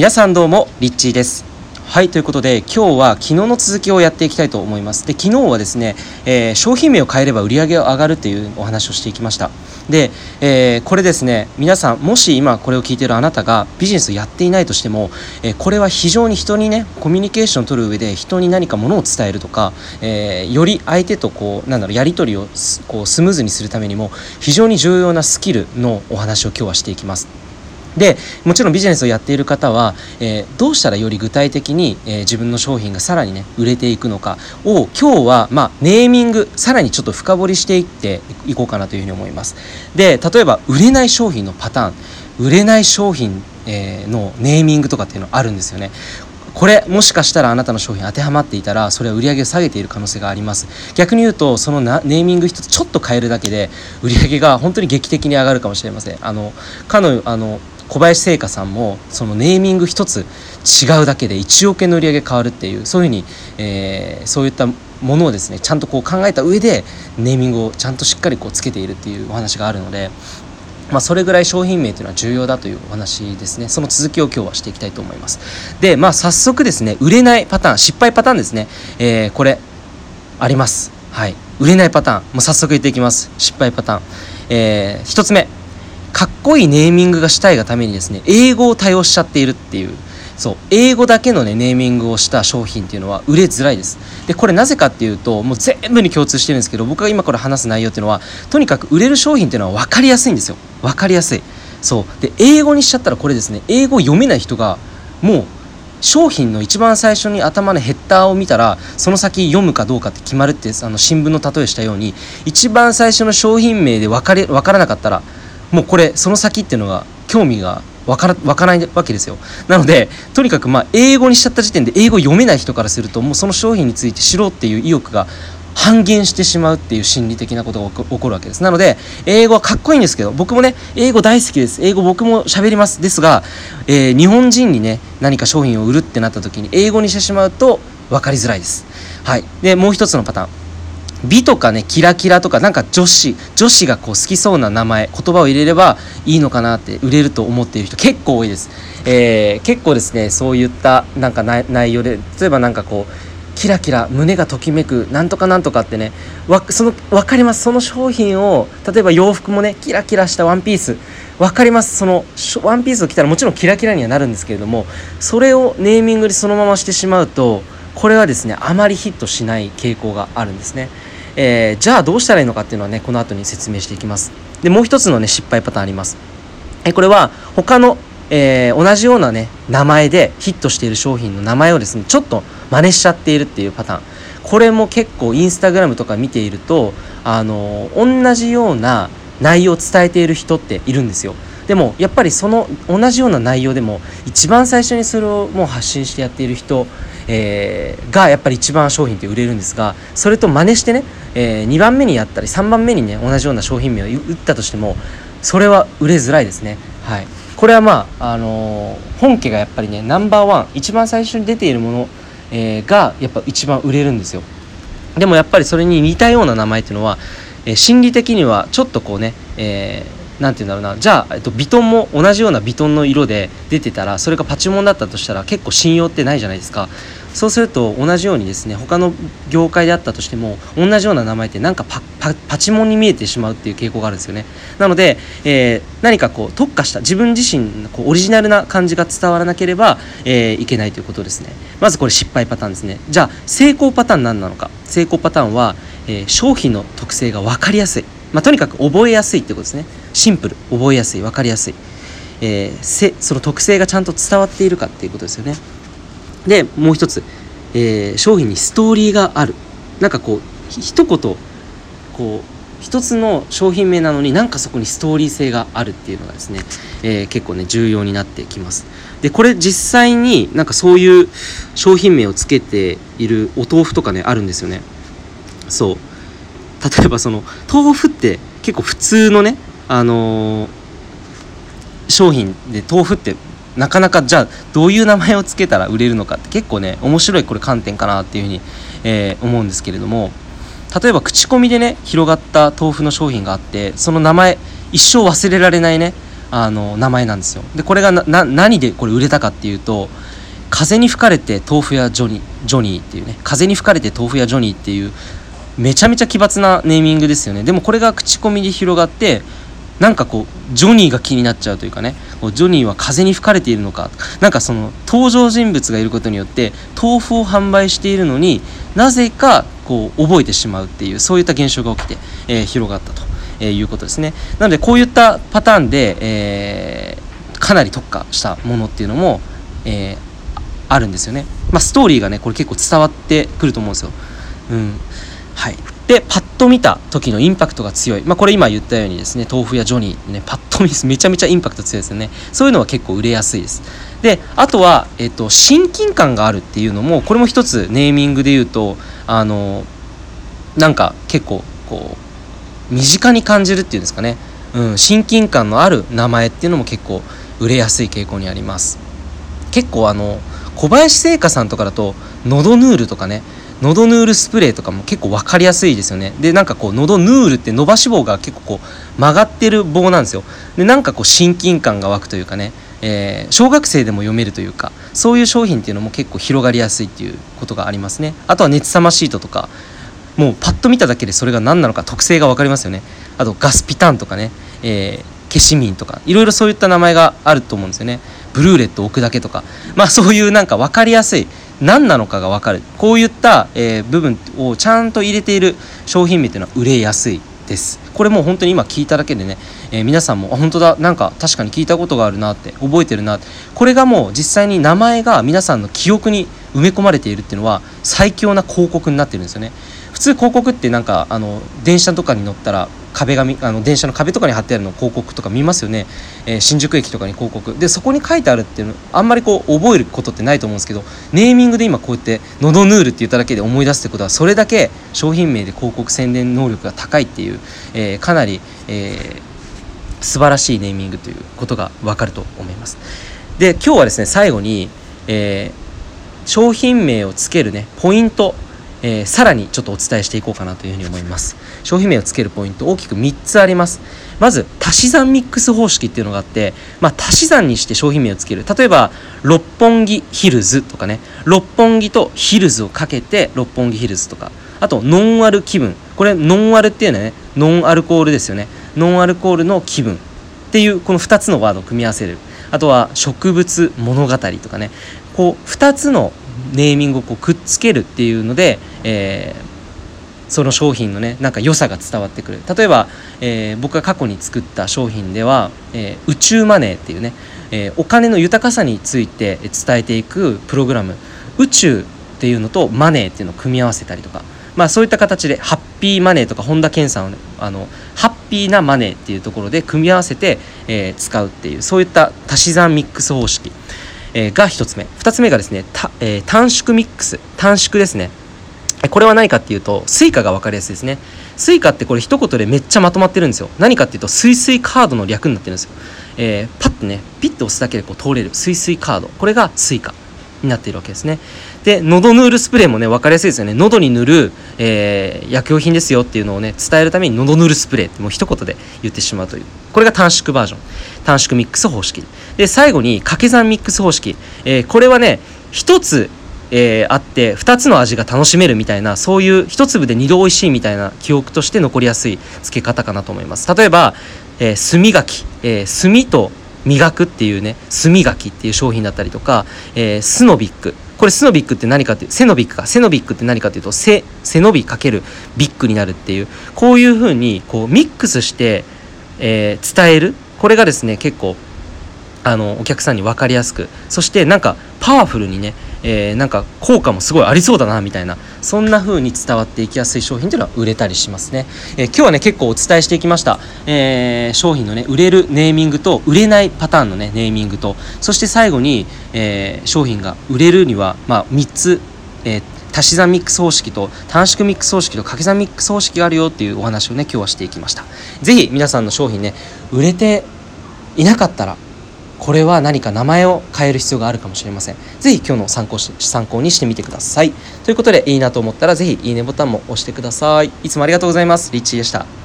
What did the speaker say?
皆さんどうもリッチーです。はいということで今日は昨日の続きをやっていきたいと思います。で昨日はですね、えー、商品名を変えれば売り上げが上がるというお話をしていきました。で、えー、これですね皆さんもし今これを聞いているあなたがビジネスをやっていないとしても、えー、これは非常に人にねコミュニケーションを取る上で人に何かものを伝えるとか、えより相手とこうなんだろうやり取りをこうスムーズにするためにも非常に重要なスキルのお話を今日はしていきます。でもちろんビジネスをやっている方は、えー、どうしたらより具体的に、えー、自分の商品がさらにね売れていくのかを今日は、まあ、ネーミングさらにちょっと深掘りしていっていこうかなというふうに思います。で例えば売れない商品のパターン。売れない商品、えー、のネーミングとかっていうのあるんですよね。これもしかしたらあなたの商品当てはまっていたらそれは売り上げを下げている可能性があります。逆に言うとそのネーミング一つちょっと変えるだけで売り上げが本当に劇的に上がるかもしれません。あのかのあの小林製菓さんもそのネーミング一つ違うだけで1億円の売り上げ変わるっていうそういうふうに、えー、そういったものをですねちゃんとこう考えた上でネーミングをちゃんとしっかりこうつけているっていうお話があるので、まあ、それぐらい商品名というのは重要だというお話ですね。その続きを今日はしていきたいと思います。でまあ早速ですね売れないパターン失敗パターンですね、えー、これあります。はい。売れないパターン。もう早速言っていきます。失敗パターン、えー、1つ目。かっこいいネーミングがしたいがためにですね英語を多用しちゃっているっていう。そう。英語だけのねネーミングをした商品っていうのは売れづらいです。でこれなぜかっていうともう全部に共通してるんですけど僕が今これ話す内容っていうのはとにかく売れる商品っていうのは分かりやすいんですよ。分かりやすい。そう。で英語にしちゃったらこれですね英語読めない人がもう商品の一番最初に頭のヘッダーを見たらその先読むかどうかって決まるってあの新聞の例えしたように一番最初の商品名で分かれ分からなかったらもうこれその先っていうのが興味がわからわかないわけですよ。なのでとにかくまあ英語にしちゃった時点で英語読めない人からするともうその商品について知ろうっていう意欲が半減してしまうっていう心理的なことが起こるわけです。なので英語はかっこいいんですけど僕もね英語大好きです。英語僕も喋ります。ですが、えー、日本人にね何か商品を売るってなった時に英語にしてしまうと分かりづらいです。はい。でもう一つのパターン。美とかねキラキラとかなんか女子女子がこう好きそうな名前言葉を入れればいいのかなって売れると思っている人結構多いです、えー、結構ですねそういったなんか内容で例えばなんかこうキラキラ胸がときめくなんとかなんとかってねわその分かります。その商品を例えば洋服もねキラキラしたワンピース分かります。そのワンピースを着たらもちろんキラキラにはなるんですけれどもそれをネーミングでそのまましてしまうとこれはですねあまりヒットしない傾向があるんですね。えー、じゃあどうしたらいいのかっていうのはねこの後に説明していきます。でもう一つのね失敗パターンあります。えこれは他の、えー、同じようなね名前でヒットしている商品の名前をですねちょっと真似しちゃっているっていうパターン。これも結構インスタグラムとか見ているとあの同じような内容を伝えている人っているんですよ。でもやっぱりその同じような内容でも一番最初にそれをもう発信してやっている人えー、がやっぱり一番商品って売れるんですがそれと真似してね、えー、2番目にやったり3番目にね同じような商品名を打ったとしてもそれは売れづらいですね。はい。これはまあ、あのー、本家がやっぱりねナンバーワン一番最初に出ているもの、えー、がやっぱ一番売れるんですよ。でもやっぱりそれに似たような名前っていうのは、えー、心理的にはちょっとこうね、えー何て言うんだろうな。じゃあ、えっと、ビトンも同じようなビトンの色で出てたらそれがパチモンだったとしたら結構信用ってないじゃないですか。そうすると同じようにですね他の業界であったとしても同じような名前ってなんかパパチモンに見えてしまうっていう傾向があるんですよね。なので、えー、何かこう特化した自分自身のこうオリジナルな感じが伝わらなければ、えー、いけないということですね。まずこれ失敗パターンですね。じゃあ成功パターン何なのか。成功パターンは、えー、商品の特性が分かりやすい。まあ、とにかく覚えやすいってことですね。シンプル。覚えやすい。分かりやすい、えー、その特性がちゃんと伝わっているかっていうことですよね。でもう一つ、えー、商品にストーリーがある。なんかこう一言こう一つの商品名なのになんかそこにストーリー性があるっていうのがですね、えー、結構ね重要になってきます。でこれ実際になんかそういう商品名をつけているお豆腐とかねあるんですよね。そう。例えばその豆腐って結構普通のねあのー、商品で豆腐ってなかなかじゃあどういう名前を付けたら売れるのかって結構ね面白いこれ観点かなっていうふうに、えー、思うんですけれども例えば口コミでね広がった豆腐の商品があってその名前一生忘れられないねあの名前なんですよ。でこれがな何でこれ売れたかっていうと風に吹かれて豆腐やジョニージョニーっていうね風に吹かれて豆腐やジョニーっていうめちゃめちゃ奇抜なネーミングですよね。でもこれが口コミで広がってなんかこうジョニーが気になっちゃうというかね。ジョニーは風に吹かれているのか。なんかその登場人物がいることによって豆腐を販売しているのになぜかこう覚えてしまうっていうそういった現象が起きて、えー、広がったと、えー、いうことですね。なのでこういったパターンで、えー、かなり特化したものっていうのも、えあるんですよね、まあ、ストーリーがねこれ結構伝わってくると思うんですよ、うん。はい、でパッと見た時のインパクトが強い、まあ、これ今言ったようにですね豆腐やジョニーねパッと見めちゃめちゃインパクト強いですよね。そういうのは結構売れやすいです。であとは、えっと、親近感があるっていうのもこれも一つネーミングで言うとあのなんか結構こう身近に感じるっていうんですかね、うん、親近感のある名前っていうのも結構売れやすい傾向にあります。結構あの小林製菓さんとかだとのどヌールとかね喉ヌールスプレーとかも結構分かりやすいですよね。でなんかこう喉ヌールって伸ばし棒が結構こう曲がってる棒なんですよ。でなんかこう親近感が湧くというかね、えー、小学生でも読めるというかそういう商品っていうのも結構広がりやすいっていうことがありますね。あとは熱さまシートとかもうパッと見ただけでそれが何なのか特性が分かりますよね。あとガスピタンとかね、えー、消しミンとか。いろいろそういった名前があると思うんですよね。ブルーレット置くだけとか。まあそういうなんか分かりやすい何なのかが分かる。こういった、えー、部分をちゃんと入れている商品名っていうのは売れやすいです。これもう本当に今聞いただけでね、えー、皆さんも本当だなんか確かに聞いたことがあるなって覚えてるなて。これがもう実際に名前が皆さんの記憶に埋め込まれているっていうのは最強な広告になってるんですよね。普通広告ってなんかあの電車とかに乗ったら壁紙あの電車の壁とかに貼ってあるの広告とか見ますよね、えー、新宿駅とかに広告。でそこに書いてあるっていうのあんまりこう覚えることってないと思うんですけどネーミングで今こうやって「のどヌール」って言っただけで思い出すってことはそれだけ商品名で広告宣伝能力が高いっていう、えー、かなり、えー、素晴らしいネーミングということが分かると思います。で今日はですね最後に、えー、商品名をつけるねポイントえー、さらにちょっとお伝えしていこうかなというふうに思います。商品名をつけるポイント大きく3つあります。まず足し算ミックス方式っていうのがあって、まあ、足し算にして商品名をつける。例えば六本木ヒルズとかね。六本木とヒルズをかけて六本木ヒルズとか。あとノンアル気分。これノンアルっていうのはねノンアルコールですよね。ノンアルコールの気分。っていうこの2つのワードを組み合わせる。あとは植物物語とかね。こう2つのネーミングをこうくっつけるっていうので、えー、その商品のねなんか良さが伝わってくる。例えば、えー、僕が過去に作った商品では、えー、宇宙マネーっていうね、えお金の豊かさについて伝えていくプログラム。宇宙っていうのとマネーっていうのを組み合わせたりとか。まあそういった形でハッピーマネーとか本田健さんを、あのハッピーなマネーっていうところで組み合わせて、え使うっていうそういった足し算ミックス方式。えー、が1つ目。2つ目がですねた、えー、短縮ミックス。短縮ですね。これは何かっていうと Suica が分かりやすいですね。Suica ってこれ一言でめっちゃまとまってるんですよ。何かっていうとスイスイカードの略になってるんですよ、えー、パッとねピッと押すだけでこう通れるスイスイカード。これが Suica になっているわけですね。で喉ヌールスプレーもね分かりやすいですよね。喉に塗る、えー、薬用品ですよっていうのをね伝えるために喉ヌールスプレーってもう一言で言ってしまうという。これが短縮バージョン。短縮ミックス方式。で最後に掛け算ミックス方式、えー、これはね一つえー、あって2つの味が楽しめるみたいなそういう一粒で二度おいしいみたいな記憶として残りやすい付け方かなと思います。例えば、えー、炭柿、えー、炭と磨くっていうね炭柿っていう商品だったりとか、えー、スノビック。これスノビックって何かっていうセノビックか。セノビックって何かっていうと背背伸びかけるビッグになるっていうこういうふうにこうミックスして、えー、伝える。これがですね結構あのお客さんに分かりやすく。そしてなんかパワフルにね、えー、なんか効果もすごいありそうだなみたいなそんな風に伝わっていきやすい商品というのは売れたりしますね、えー、今日はね結構お伝えしていきました、えー、商品のね売れるネーミングと売れないパターンのねネーミングとそして最後に、え商品が売れるには、まあ、3つ、え足し算ミックス方式と短縮ミックス方式と掛け算ミックス方式があるよっていうお話をね今日はしていきました。是非皆さんの商品ね売れていなかったらこれは何か名前を変える必要があるかもしれません。ぜひ今日の参考し参考にしてみてください。ということでいいなと思ったらぜひいいねボタンも押してください。いつもありがとうございます。リッチーでした。